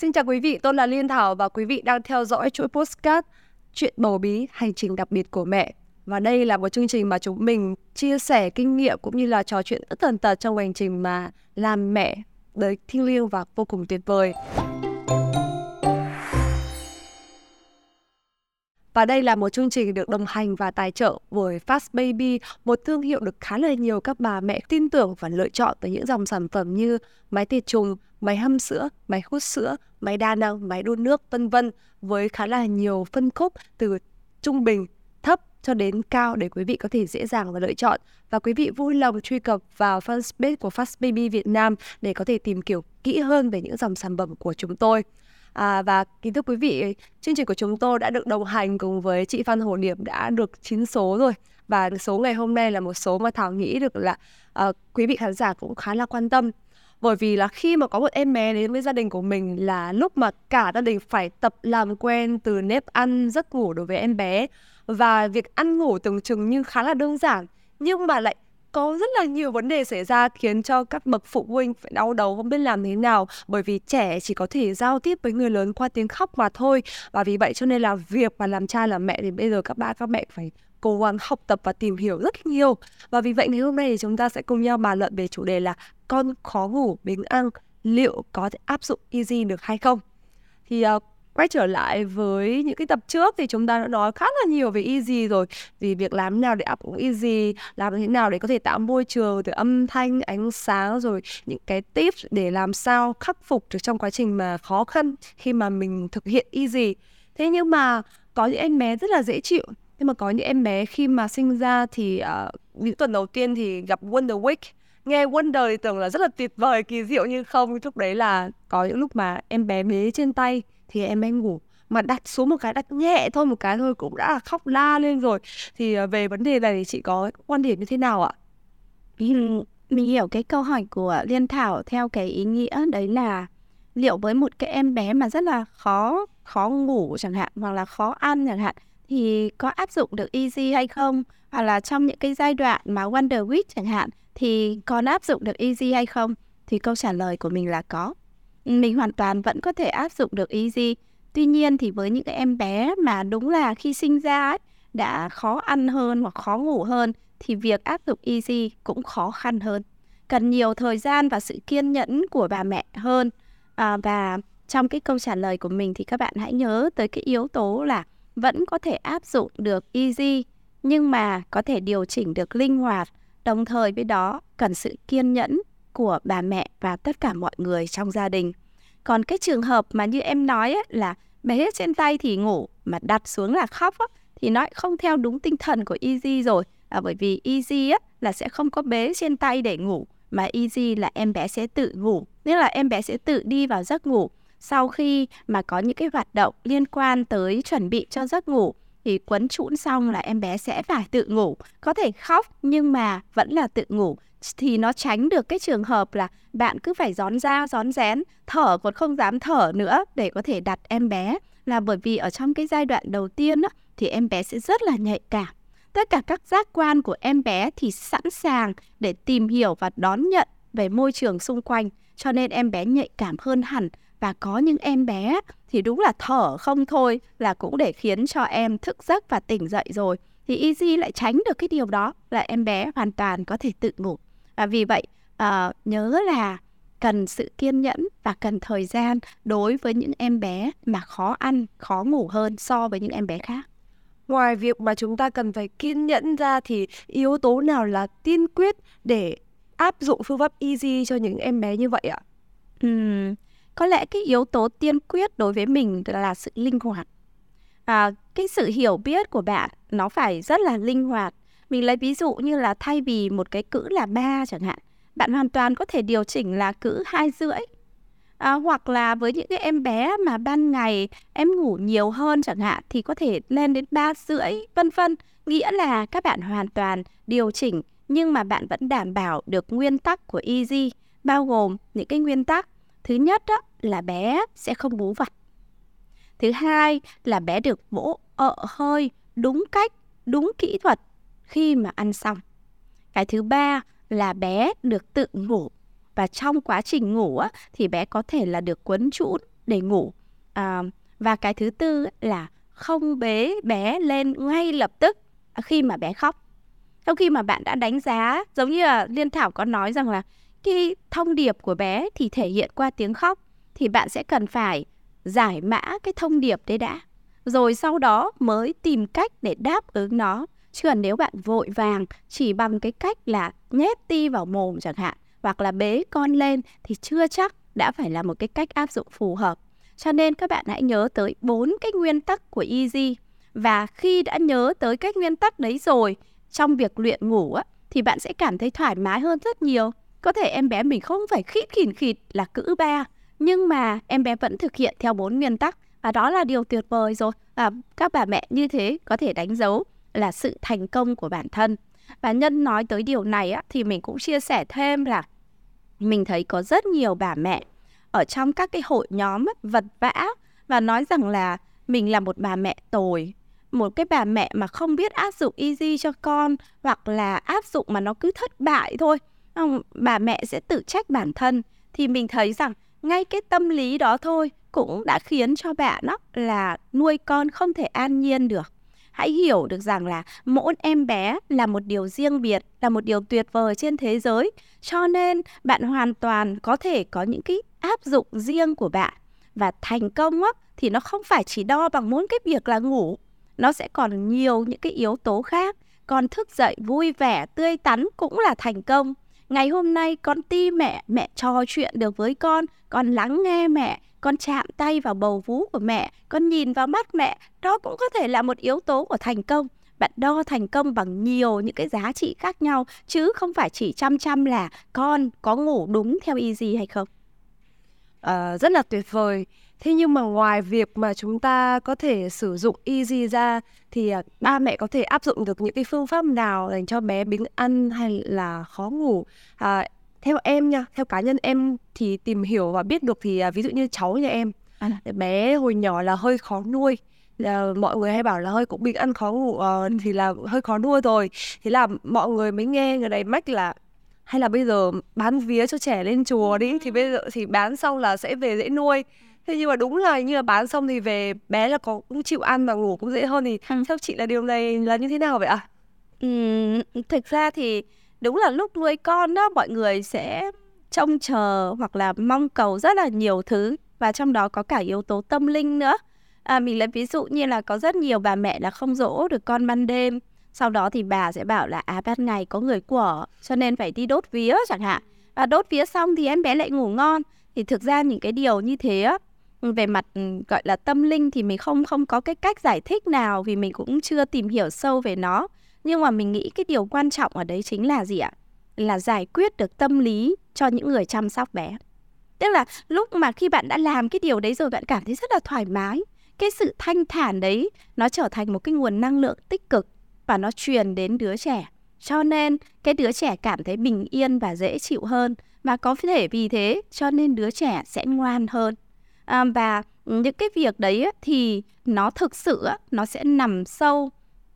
Xin chào quý vị, tôi là Liên Thảo và quý vị đang theo dõi chuỗi postcard Chuyện bầu bí, hành trình đặc biệt của mẹ. Và đây là một chương trình mà chúng mình chia sẻ kinh nghiệm cũng như là trò chuyện rất tần tật trong hành trình mà làm mẹ đời thiêng liêng và vô cùng tuyệt vời. Và đây là một chương trình được đồng hành và tài trợ bởi Fast Baby, một thương hiệu được khá là nhiều các bà mẹ tin tưởng và lựa chọn từ những dòng sản phẩm như máy tiệt trùng, máy hâm sữa, máy hút sữa, máy đa năng, máy đun nước, vân vân với khá là nhiều phân khúc từ trung bình, thấp cho đến cao để quý vị có thể dễ dàng và lựa chọn. Và quý vị vui lòng truy cập vào fanpage của Fast Baby Việt Nam để có thể tìm hiểu kỹ hơn về những dòng sản phẩm của chúng tôi. À, và kính thưa quý vị, chương trình của chúng tôi đã được đồng hành cùng với chị Phan Hồ Điệp đã được 9 số rồi. Và số ngày hôm nay là một số mà Thảo nghĩ được là uh, quý vị khán giả cũng khá là quan tâm. Bởi vì là khi mà có một em bé đến với gia đình của mình là lúc mà cả gia đình phải tập làm quen từ nếp ăn, giấc ngủ đối với em bé. Và việc ăn ngủ tưởng chừng như khá là đơn giản, nhưng mà lại có rất là nhiều vấn đề xảy ra khiến cho các bậc phụ huynh phải đau đầu không biết làm thế nào bởi vì trẻ chỉ có thể giao tiếp với người lớn qua tiếng khóc mà thôi và vì vậy cho nên là việc mà làm cha làm mẹ thì bây giờ các ba, các mẹ phải cố gắng học tập và tìm hiểu rất nhiều. Và vì vậy ngày hôm nay thì chúng ta sẽ cùng nhau bàn luận về chủ đề là con khó ngủ biếng ăn liệu có thể áp dụng easy được hay không? Thì uh, quay trở lại với những cái tập trước thì chúng ta đã nói khá là nhiều về easy rồi. Vì việc làm nào để áp dụng easy làm thế nào để có thể tạo môi trường từ âm thanh ánh sáng rồi những cái tips để làm sao khắc phục được trong quá trình mà khó khăn khi mà mình thực hiện easy. Thế nhưng mà có những em bé rất là dễ chịu nhưng mà có những em bé khi mà sinh ra thì uh, những tuần đầu tiên thì gặp Wonder Week. Nghe Wonder thì tưởng là rất là tuyệt vời kỳ diệu nhưng không lúc đấy là có những lúc mà em bé bế trên tay thì em bé ngủ. Mà đặt xuống một cái đặt nhẹ thôi một cái thôi cũng đã là khóc la lên rồi. Thì uh, về vấn đề này thì chị có quan điểm như thế nào ạ? Mình hiểu cái câu hỏi của Liên Thảo theo cái ý nghĩa đấy là liệu với một cái em bé mà rất là khó khó ngủ chẳng hạn hoặc là khó ăn chẳng hạn thì có áp dụng được easy hay không hoặc là trong những cái giai đoạn mà wonder week chẳng hạn thì còn áp dụng được easy hay không thì câu trả lời của mình là có mình hoàn toàn vẫn có thể áp dụng được easy. Tuy nhiên thì với những cái em bé mà đúng là khi sinh ra ấy, đã khó ăn hơn hoặc khó ngủ hơn thì việc áp dụng easy cũng khó khăn hơn. Cần nhiều thời gian và sự kiên nhẫn của bà mẹ hơn. À, và trong cái câu trả lời của mình thì các bạn hãy nhớ tới cái yếu tố là vẫn có thể áp dụng được easy nhưng mà có thể điều chỉnh được linh hoạt đồng thời với đó cần sự kiên nhẫn của bà mẹ và tất cả mọi người trong gia đình. Còn cái trường hợp mà như em nói ấy, là bé trên tay thì ngủ mà đặt xuống là khóc ấy, thì nó không theo đúng tinh thần của Easy rồi. À, bởi vì Easy ấy, là sẽ không có bé trên tay để ngủ mà Easy là em bé sẽ tự ngủ. Nghĩa là em bé sẽ tự đi vào giấc ngủ sau khi mà có những cái hoạt động liên quan tới chuẩn bị cho giấc ngủ thì quấn trũn xong là em bé sẽ phải tự ngủ. Có thể khóc nhưng mà vẫn là tự ngủ. Thì nó tránh được cái trường hợp là bạn cứ phải gión ra gión rén thở còn không dám thở nữa để có thể đặt em bé. Là bởi vì ở trong cái giai đoạn đầu tiên á, thì em bé sẽ rất là nhạy cảm. Tất cả các giác quan của em bé thì sẵn sàng để tìm hiểu và đón nhận về môi trường xung quanh. Cho nên em bé nhạy cảm hơn hẳn và có những em bé thì đúng là thở không thôi là cũng để khiến cho em thức giấc và tỉnh dậy rồi. Thì Easy lại tránh được cái điều đó là em bé hoàn toàn có thể tự ngủ. Và vì vậy uh, nhớ là cần sự kiên nhẫn và cần thời gian đối với những em bé mà khó ăn khó ngủ hơn so với những em bé khác. Ngoài việc mà chúng ta cần phải kiên nhẫn ra thì yếu tố nào là tiên quyết để áp dụng phương pháp easy cho những em bé như vậy ạ? Uhm, có lẽ cái yếu tố tiên quyết đối với mình là sự linh hoạt. À, cái sự hiểu biết của bạn nó phải rất là linh hoạt. Mình lấy ví dụ như là thay vì một cái cữ là ba chẳng hạn bạn hoàn toàn có thể điều chỉnh là cữ hai rưỡi. À, hoặc là với những cái em bé mà ban ngày em ngủ nhiều hơn chẳng hạn thì có thể lên đến ba rưỡi vân vân. Nghĩa là các bạn hoàn toàn điều chỉnh nhưng mà bạn vẫn đảm bảo được nguyên tắc của easy bao gồm những cái nguyên tắc Thứ nhất đó, là bé sẽ không bú vật. Thứ hai là bé được vỗ ợ hơi đúng cách, đúng kỹ thuật khi mà ăn xong. Cái thứ ba là bé được tự ngủ và trong quá trình ngủ á, thì bé có thể là được quấn trũn để ngủ à, và cái thứ tư là không bế bé lên ngay lập tức khi mà bé khóc sau khi mà bạn đã đánh giá giống như là liên thảo có nói rằng là cái thông điệp của bé thì thể hiện qua tiếng khóc thì bạn sẽ cần phải giải mã cái thông điệp đấy đã. Rồi sau đó mới tìm cách để đáp ứng nó. Chứ còn nếu bạn vội vàng chỉ bằng cái cách là nhét ti vào mồm chẳng hạn hoặc là bế con lên thì chưa chắc đã phải là một cái cách áp dụng phù hợp. Cho nên các bạn hãy nhớ tới bốn cái nguyên tắc của Easy và khi đã nhớ tới các nguyên tắc đấy rồi trong việc luyện ngủ á, thì bạn sẽ cảm thấy thoải mái hơn rất nhiều. Có thể em bé mình không phải khít khỉn khịt là cữ ba nhưng mà em bé vẫn thực hiện theo bốn nguyên tắc và đó là điều tuyệt vời rồi. Và các bà mẹ như thế có thể đánh dấu là sự thành công của bản thân. Và nhân nói tới điều này á, thì mình cũng chia sẻ thêm là mình thấy có rất nhiều bà mẹ ở trong các cái hội nhóm vật vã và nói rằng là mình là một bà mẹ tồi một cái bà mẹ mà không biết áp dụng easy cho con hoặc là áp dụng mà nó cứ thất bại thôi bà mẹ sẽ tự trách bản thân. Thì mình thấy rằng ngay cái tâm lý đó thôi cũng đã khiến cho bạn đó là nuôi con không thể an nhiên được. Hãy hiểu được rằng là mỗi em bé là một điều riêng biệt là một điều tuyệt vời trên thế giới. Cho nên bạn hoàn toàn có thể có những cái áp dụng riêng của bạn. Và thành công á, thì nó không phải chỉ đo bằng muốn cái việc là ngủ. Nó sẽ còn nhiều những cái yếu tố khác. Còn thức dậy vui vẻ tươi tắn cũng là thành công ngày hôm nay con ti mẹ mẹ trò chuyện được với con con lắng nghe mẹ con chạm tay vào bầu vú của mẹ con nhìn vào mắt mẹ đó cũng có thể là một yếu tố của thành công. Bạn đo thành công bằng nhiều những cái giá trị khác nhau chứ không phải chỉ chăm chăm là con có ngủ đúng theo easy hay không? À, rất là tuyệt vời thế nhưng mà ngoài việc mà chúng ta có thể sử dụng easy ra thì à, ba mẹ có thể áp dụng được những cái phương pháp nào dành cho bé biếng ăn hay là khó ngủ? À, theo em nha theo cá nhân em thì tìm hiểu và biết được thì à, ví dụ như cháu nhà em à. bé hồi nhỏ là hơi khó nuôi. Là mọi người hay bảo là hơi cũng bình ăn khó ngủ uh, thì là hơi khó nuôi rồi. Thế là mọi người mới nghe người này mách là hay là bây giờ bán vía cho trẻ lên chùa đi thì bây giờ thì bán xong là sẽ về dễ nuôi thế nhưng mà đúng là như là bán xong thì về bé là có cũng chịu ăn và ngủ cũng dễ hơn thì ừ. theo chị là điều này là như thế nào vậy ạ à? ừ, thực ra thì đúng là lúc nuôi con đó mọi người sẽ trông chờ hoặc là mong cầu rất là nhiều thứ và trong đó có cả yếu tố tâm linh nữa à, mình lấy ví dụ như là có rất nhiều bà mẹ là không dỗ được con ban đêm sau đó thì bà sẽ bảo là à ban ngày có người của cho nên phải đi đốt vía chẳng hạn và đốt vía xong thì em bé lại ngủ ngon thì thực ra những cái điều như thế á về mặt ừ, gọi là, tâm linh thì mình không không có cái cách giải thích nào vì mình cũng chưa tìm hiểu sâu về nó. Nhưng mà mình nghĩ cái điều quan trọng ở đấy chính là gì ạ? Là giải quyết được tâm lý cho những người chăm sóc bé. Tức là lúc mà khi bạn đã làm cái điều đấy rồi bạn cảm thấy rất là thoải mái, cái sự thanh thản đấy nó trở thành một cái nguồn năng lượng tích cực và nó truyền đến đứa trẻ. Cho nên cái đứa trẻ cảm thấy bình yên và dễ chịu hơn. Và có thể vì thế cho nên đứa trẻ sẽ ngoan hơn à, và những cái việc đấy thì nó thực sự nó sẽ nằm sâu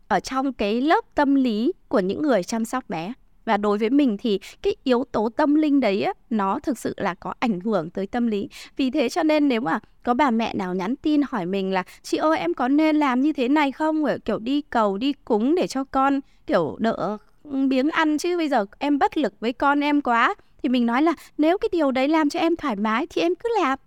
ở trong cái lớp tâm lý của những người chăm sóc bé. Và đối với mình thì cái yếu tố tâm linh đấy á, nó thực sự là có ảnh hưởng tới tâm lý. Vì thế cho nên nếu mà có bà mẹ nào nhắn tin hỏi mình là chị ơi em có nên làm như thế này không? Kiểu đi cầu đi cúng để cho con kiểu đỡ biếng ăn chứ bây giờ em bất lực với con em quá thì mình nói là nếu cái điều đấy làm cho em thoải mái thì em cứ làm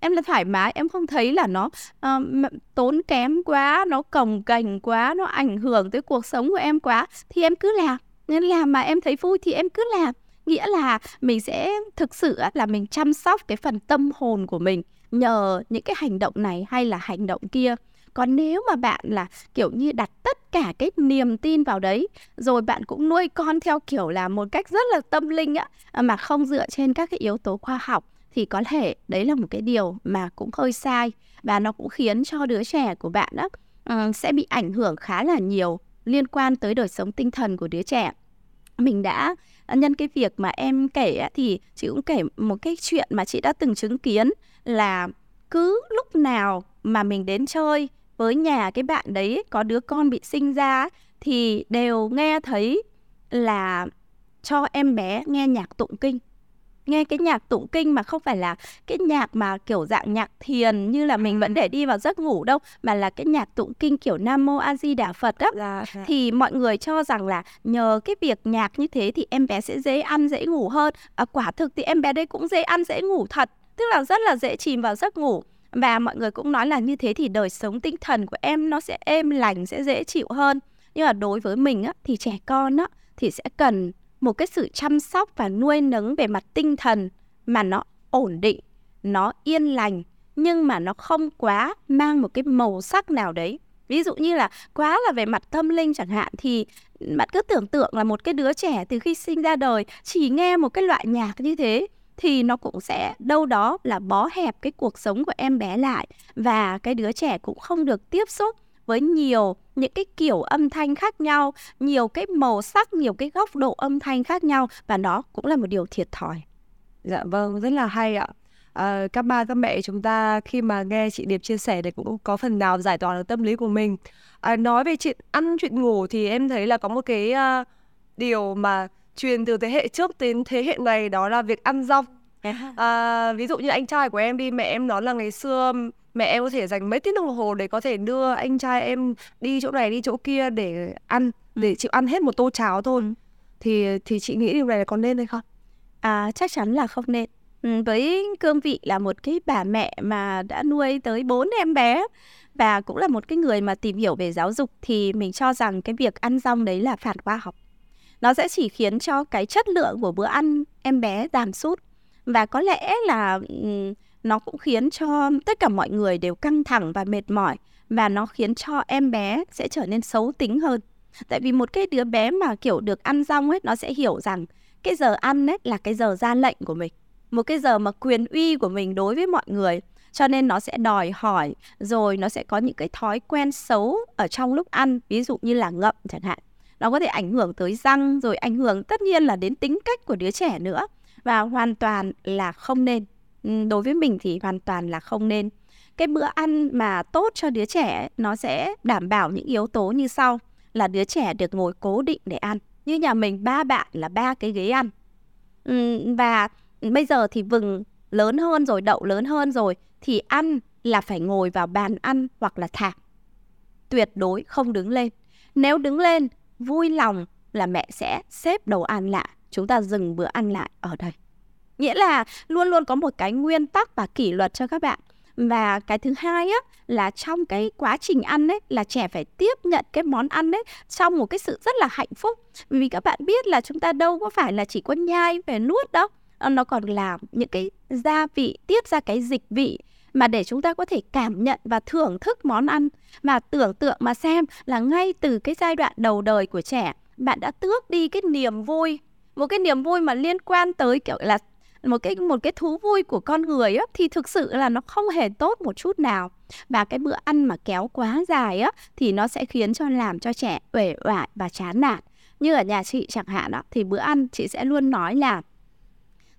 em là thoải mái em không thấy là nó uh, tốn kém quá nó cồng cành quá nó ảnh hưởng tới cuộc sống của em quá. Thì em cứ làm nên làm mà em thấy vui thì em cứ làm. Nghĩa là mình sẽ thực sự là mình chăm sóc cái phần tâm hồn của mình nhờ những cái hành động này hay là hành động kia. Còn nếu mà bạn là kiểu như đặt tất cả cái niềm tin vào đấy rồi bạn cũng nuôi con theo kiểu là một cách rất là tâm linh á mà không dựa trên các cái yếu tố khoa học thì có thể đấy là một cái điều mà cũng hơi sai và nó cũng khiến cho đứa trẻ của bạn đó uh, ờ, sẽ bị ảnh hưởng khá là nhiều liên quan tới đời sống tinh thần của đứa trẻ. Mình đã nhân cái việc mà em kể thì chị cũng kể một cái chuyện mà chị đã từng chứng kiến là cứ lúc nào mà mình đến chơi với nhà cái bạn đấy có đứa con bị sinh ra thì đều nghe thấy là cho em bé nghe nhạc tụng kinh nghe cái nhạc tụng kinh mà không phải là cái nhạc mà kiểu dạng nhạc thiền như là mình vẫn để đi vào giấc ngủ đâu mà là cái nhạc tụng kinh kiểu Nam Mô A Di Đà Phật á. Dạ, dạ. thì mọi người cho rằng là nhờ cái việc nhạc như thế thì em bé sẽ dễ ăn dễ ngủ hơn. À, quả thực thì em bé đây cũng dễ ăn dễ ngủ thật tức là rất là dễ chìm vào giấc ngủ. Và mọi người cũng nói là như thế thì đời sống tinh thần của em nó sẽ êm lành sẽ dễ chịu hơn. Nhưng mà đối với mình á thì trẻ con á thì sẽ cần một cái sự chăm sóc và nuôi nấng về mặt tinh thần mà nó ổn định, nó yên lành, nhưng mà nó không quá mang một cái màu sắc nào đấy. Ví dụ như là quá là về mặt tâm linh chẳng hạn, thì bạn cứ tưởng tượng là một cái đứa trẻ từ khi sinh ra đời chỉ nghe một cái loại nhạc như thế, thì nó cũng sẽ đâu đó là bó hẹp cái cuộc sống của em bé lại và cái đứa trẻ cũng không được tiếp xúc với nhiều những cái kiểu âm thanh khác nhau, nhiều cái màu sắc, nhiều cái góc độ âm thanh khác nhau và nó cũng là một điều thiệt thòi. Dạ vâng, rất là hay ạ. À, các ba các mẹ chúng ta khi mà nghe chị Điệp chia sẻ thì cũng có phần nào giải tỏa được tâm lý của mình. À, nói về chuyện ăn chuyện ngủ thì em thấy là có một cái uh, điều mà truyền từ thế hệ trước đến thế hệ này đó là việc ăn rong à, ví dụ như anh trai của em đi mẹ em nói là ngày xưa mẹ em có thể dành mấy tiếng đồng hồ để có thể đưa anh trai em đi chỗ này đi chỗ kia để ăn để ừ. chịu ăn hết một tô cháo thôi ừ. thì thì chị nghĩ điều này là có nên hay không à chắc chắn là không nên ừ, với cương vị là một cái bà mẹ mà đã nuôi tới bốn em bé và cũng là một cái người mà tìm hiểu về giáo dục thì mình cho rằng cái việc ăn rong đấy là phản khoa học nó sẽ chỉ khiến cho cái chất lượng của bữa ăn em bé giảm sút và có lẽ là nó cũng khiến cho tất cả mọi người đều căng thẳng và mệt mỏi, và nó khiến cho em bé sẽ trở nên xấu tính hơn. Tại vì một cái đứa bé mà, kiểu, được ăn rong ấy, nó sẽ hiểu rằng cái giờ ăn ấy là cái giờ ra lệnh của mình, một cái giờ mà quyền uy của mình đối với mọi người. Cho nên nó sẽ đòi hỏi, rồi nó sẽ có những cái thói quen xấu ở trong lúc ăn, ví dụ như là ngậm chẳng hạn. Nó có thể ảnh hưởng tới răng, rồi ảnh hưởng tất nhiên là đến tính cách của đứa trẻ nữa, và hoàn toàn là không nên đối với mình thì hoàn toàn là không nên. Cái bữa ăn mà tốt cho đứa trẻ nó sẽ đảm bảo những yếu tố như sau. Là đứa trẻ được ngồi cố định để ăn. Như nhà mình, ba bạn là ba cái ghế ăn. Và bây giờ thì vừng lớn hơn rồi, đậu lớn hơn rồi, thì ăn là phải ngồi vào bàn ăn hoặc là thảm tuyệt đối không đứng lên. Nếu đứng lên, vui lòng là mẹ sẽ xếp đồ ăn lại. Chúng ta dừng bữa ăn lại ở đây nghĩa là luôn luôn có một cái nguyên tắc và kỷ luật cho các bạn. Và cái thứ hai á, là trong cái quá trình ăn ấy, là trẻ phải tiếp nhận cái món ăn ấy trong một cái sự rất là hạnh phúc. Vì các bạn biết là chúng ta đâu có phải là chỉ có nhai về nuốt đâu. Ờ, nó còn là những cái gia vị, tiết ra cái dịch vị mà để chúng ta có thể cảm nhận và thưởng thức món ăn. Và tưởng tượng mà xem là ngay từ cái giai đoạn đầu đời của trẻ, bạn đã tước đi cái niềm vui. Một cái niềm vui mà liên quan tới, kiểu là một cái một cái thú vui của con người á, thì thực sự là nó không hề tốt một chút nào. Và cái bữa ăn mà kéo quá dài á, thì nó sẽ khiến cho làm cho trẻ uể oải và chán nản. Như ở nhà chị chẳng hạn á, thì bữa ăn chị sẽ luôn nói là,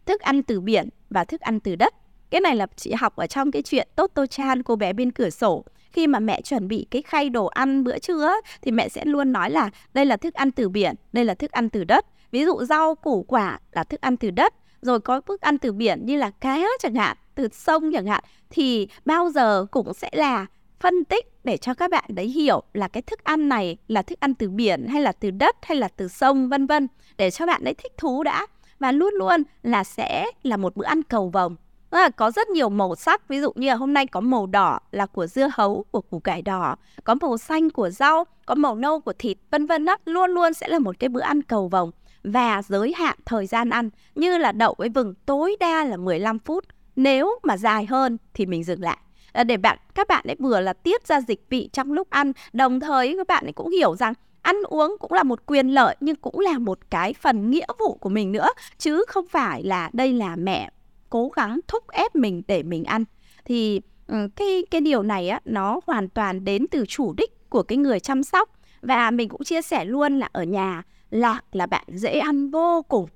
thức ăn từ biển và thức ăn từ đất. Cái này là chị học ở trong cái chuyện tốt tô Chan cô bé bên cửa sổ. Khi mà mẹ chuẩn bị cái khay đồ ăn bữa trưa thì mẹ sẽ luôn nói là, đây là thức ăn từ biển, đây là thức ăn từ đất. Ví dụ rau củ quả là thức ăn từ đất rồi có thức ăn từ biển như là cá chẳng hạn, từ sông chẳng hạn, thì bao giờ cũng sẽ là phân tích để cho các bạn đấy hiểu là cái thức ăn này là thức ăn từ biển hay là từ đất hay là từ sông, vân vân, để cho bạn đấy thích thú đã. Và luôn luôn là sẽ là một bữa ăn cầu vồng. Là có rất nhiều màu sắc, ví dụ như là hôm nay có màu đỏ là của dưa hấu, của củ cải đỏ, có màu xanh của rau, có màu nâu của thịt, vân vân đó luôn luôn sẽ là một cái bữa ăn cầu vồng và giới hạn thời gian ăn, như là đậu với vừng tối đa là 15 phút. Nếu mà dài hơn thì mình dừng lại. Ờ, để bạn, các bạn ấy vừa là tiết ra dịch vị trong lúc ăn, đồng thời các bạn ấy cũng hiểu rằng ăn uống cũng là một quyền lợi nhưng cũng là một cái phần nghĩa vụ của mình nữa, chứ không phải là đây là mẹ cố gắng thúc ép mình để mình ăn. Thì ừ, cái cái điều này á, nó hoàn toàn đến từ chủ đích của cái người chăm sóc. Và mình cũng chia sẻ luôn là ở nhà lạc là bạn dễ ăn vô cùng.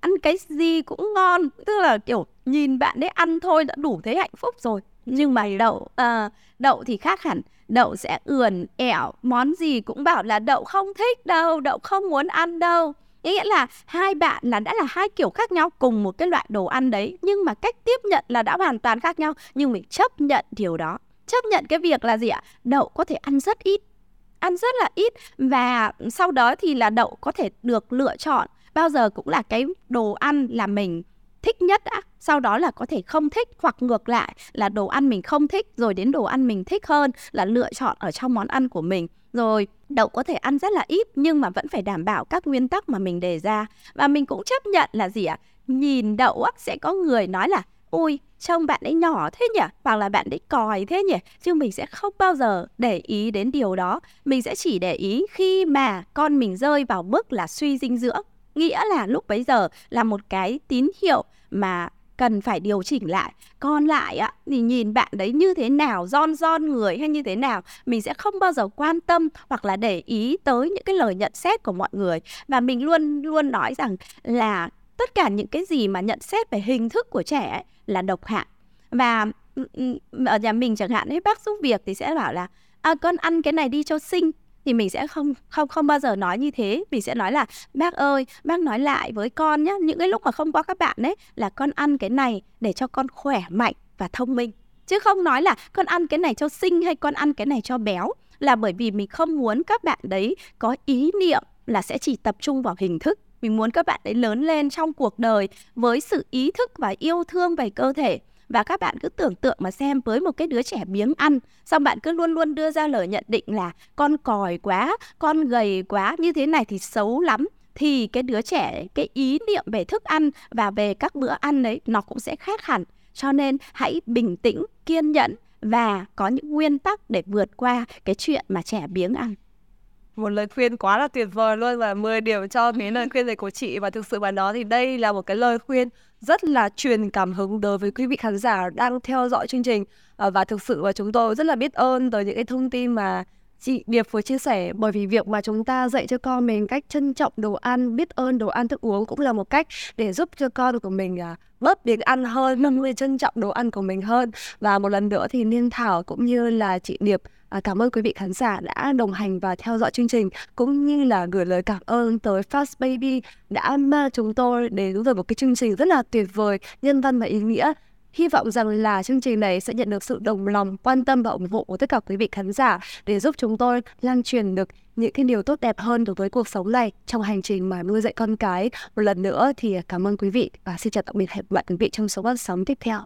Ăn cái gì cũng ngon tức là kiểu nhìn bạn đấy ăn thôi đã đủ thấy hạnh phúc rồi. Nhưng mà đậu à, đậu thì khác hẳn. Đậu sẽ ườn ẻo món gì cũng bảo là đậu không thích đâu đậu không muốn ăn đâu. Nghĩa là hai bạn là đã là hai kiểu khác nhau cùng một cái loại đồ ăn đấy nhưng mà cách tiếp nhận là đã hoàn toàn khác nhau. Nhưng mình chấp nhận điều đó. Chấp nhận cái việc là gì ạ? Đậu có thể ăn rất ít ăn rất là ít và sau đó thì là đậu có thể được lựa chọn. Bao giờ cũng là cái đồ ăn là mình thích nhất đã sau đó là có thể không thích hoặc ngược lại là đồ ăn mình không thích rồi đến đồ ăn mình thích hơn là lựa chọn ở trong món ăn của mình. Rồi đậu có thể ăn rất là ít nhưng mà vẫn phải đảm bảo các nguyên tắc mà mình đề ra. Và mình cũng chấp nhận là gì ạ? Nhìn đậu á, sẽ có người nói là ui trông bạn ấy nhỏ thế nhỉ? Hoặc là bạn ấy còi thế nhỉ? Chứ mình sẽ không bao giờ để ý đến điều đó. Mình sẽ chỉ để ý khi mà con mình rơi vào mức là suy dinh dưỡng. Nghĩa là lúc bấy giờ là một cái tín hiệu mà cần phải điều chỉnh lại. Còn lại á, thì nhìn bạn đấy như thế nào ron ron người hay như thế nào, mình sẽ không bao giờ quan tâm hoặc là để ý tới những cái lời nhận xét của mọi người. Và mình luôn luôn nói rằng là tất cả những cái gì mà nhận xét về hình thức của trẻ ấy, là độc hại. Và ừ, ừ, ở nhà mình chẳng hạn ấy bác giúp việc thì sẽ bảo là à, con ăn cái này đi cho sinh thì mình sẽ không không không bao giờ nói như thế. Mình sẽ nói là bác ơi bác nói lại với con nhé những cái lúc mà không có các bạn đấy là con ăn cái này để cho con khỏe mạnh và thông minh. Chứ không nói là con ăn cái này cho sinh hay con ăn cái này cho béo là bởi vì mình không muốn các bạn đấy có ý niệm là sẽ chỉ tập trung vào hình thức mình muốn các bạn ấy lớn lên trong cuộc đời với sự ý thức và yêu thương về cơ thể. Và các bạn cứ tưởng tượng mà xem với một cái đứa trẻ biếng ăn, xong bạn cứ luôn luôn đưa ra lời nhận định là con còi quá, con gầy quá, như thế này thì xấu lắm. Thì cái đứa trẻ, cái ý niệm về thức ăn và về các bữa ăn đấy nó cũng sẽ khác hẳn. Cho nên hãy bình tĩnh, kiên nhẫn và có những nguyên tắc để vượt qua cái chuyện mà trẻ biếng ăn một lời khuyên quá là tuyệt vời luôn và 10 điểm cho cái lời khuyên này của chị. Và thực sự mà nói thì đây là một cái lời khuyên rất là truyền cảm hứng đối với quý vị khán giả đang theo dõi chương trình. Ờ, và thực sự và chúng tôi rất là biết ơn tới những cái thông tin mà chị Điệp vừa chia sẻ bởi vì việc mà chúng ta dạy cho con mình cách trân trọng đồ ăn, biết ơn đồ ăn thức uống cũng là một cách để giúp cho con của mình à, bớt biếng ăn hơn, nâng lên trân trọng đồ ăn của mình hơn. Và một lần nữa thì Niên Thảo cũng như là chị Điệp À, cảm ơn quý vị khán giả đã đồng hành và theo dõi chương trình cũng như là gửi lời cảm ơn tới Fast Baby đã mang chúng tôi đến với một cái chương trình rất là tuyệt vời, nhân văn và ý nghĩa. Hy vọng rằng là chương trình này sẽ nhận được sự đồng lòng, quan tâm và ủng hộ của tất cả quý vị khán giả để giúp chúng tôi lan truyền được những cái điều tốt đẹp hơn đối với cuộc sống này trong hành trình mà nuôi dạy con cái. Một lần nữa thì cảm ơn quý vị và xin chào tạm biệt hẹn gặp lại quý vị trong số phát sóng tiếp theo.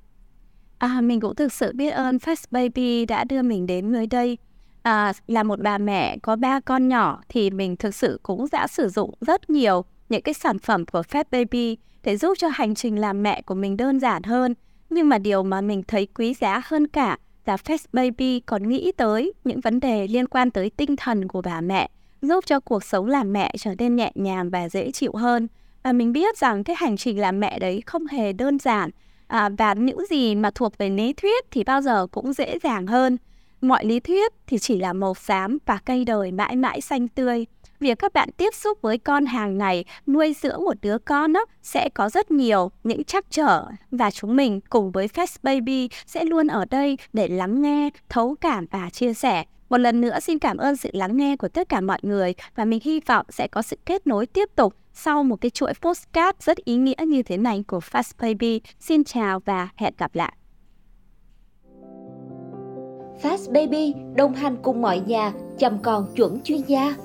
À, mình cũng thực sự biết ơn Fast Baby đã đưa mình đến nơi đây. À, là một bà mẹ có ba con nhỏ thì mình thực sự cũng đã sử dụng rất nhiều những cái sản phẩm của Fast Baby để giúp cho hành trình làm mẹ của mình đơn giản hơn. Nhưng mà điều mà mình thấy quý giá hơn cả là Fast Baby còn nghĩ tới những vấn đề liên quan tới tinh thần của bà mẹ, giúp cho cuộc sống làm mẹ trở nên nhẹ nhàng và dễ chịu hơn. Và mình biết rằng cái hành trình làm mẹ đấy không hề đơn giản à, và những gì mà thuộc về lý thuyết thì bao giờ cũng dễ dàng hơn mọi lý thuyết thì chỉ là màu xám và cây đời mãi mãi xanh tươi việc các bạn tiếp xúc với con hàng ngày nuôi dưỡng một đứa con đó, sẽ có rất nhiều những trắc trở và chúng mình cùng với Fast Baby sẽ luôn ở đây để lắng nghe, thấu cảm và chia sẻ. Một lần nữa xin cảm ơn sự lắng nghe của tất cả mọi người và mình hy vọng sẽ có sự kết nối tiếp tục sau một cái chuỗi postcard rất ý nghĩa như thế này của Fast Baby. Xin chào và hẹn gặp lại. Fast Baby đồng hành cùng mọi nhà chăm con chuẩn chuyên gia.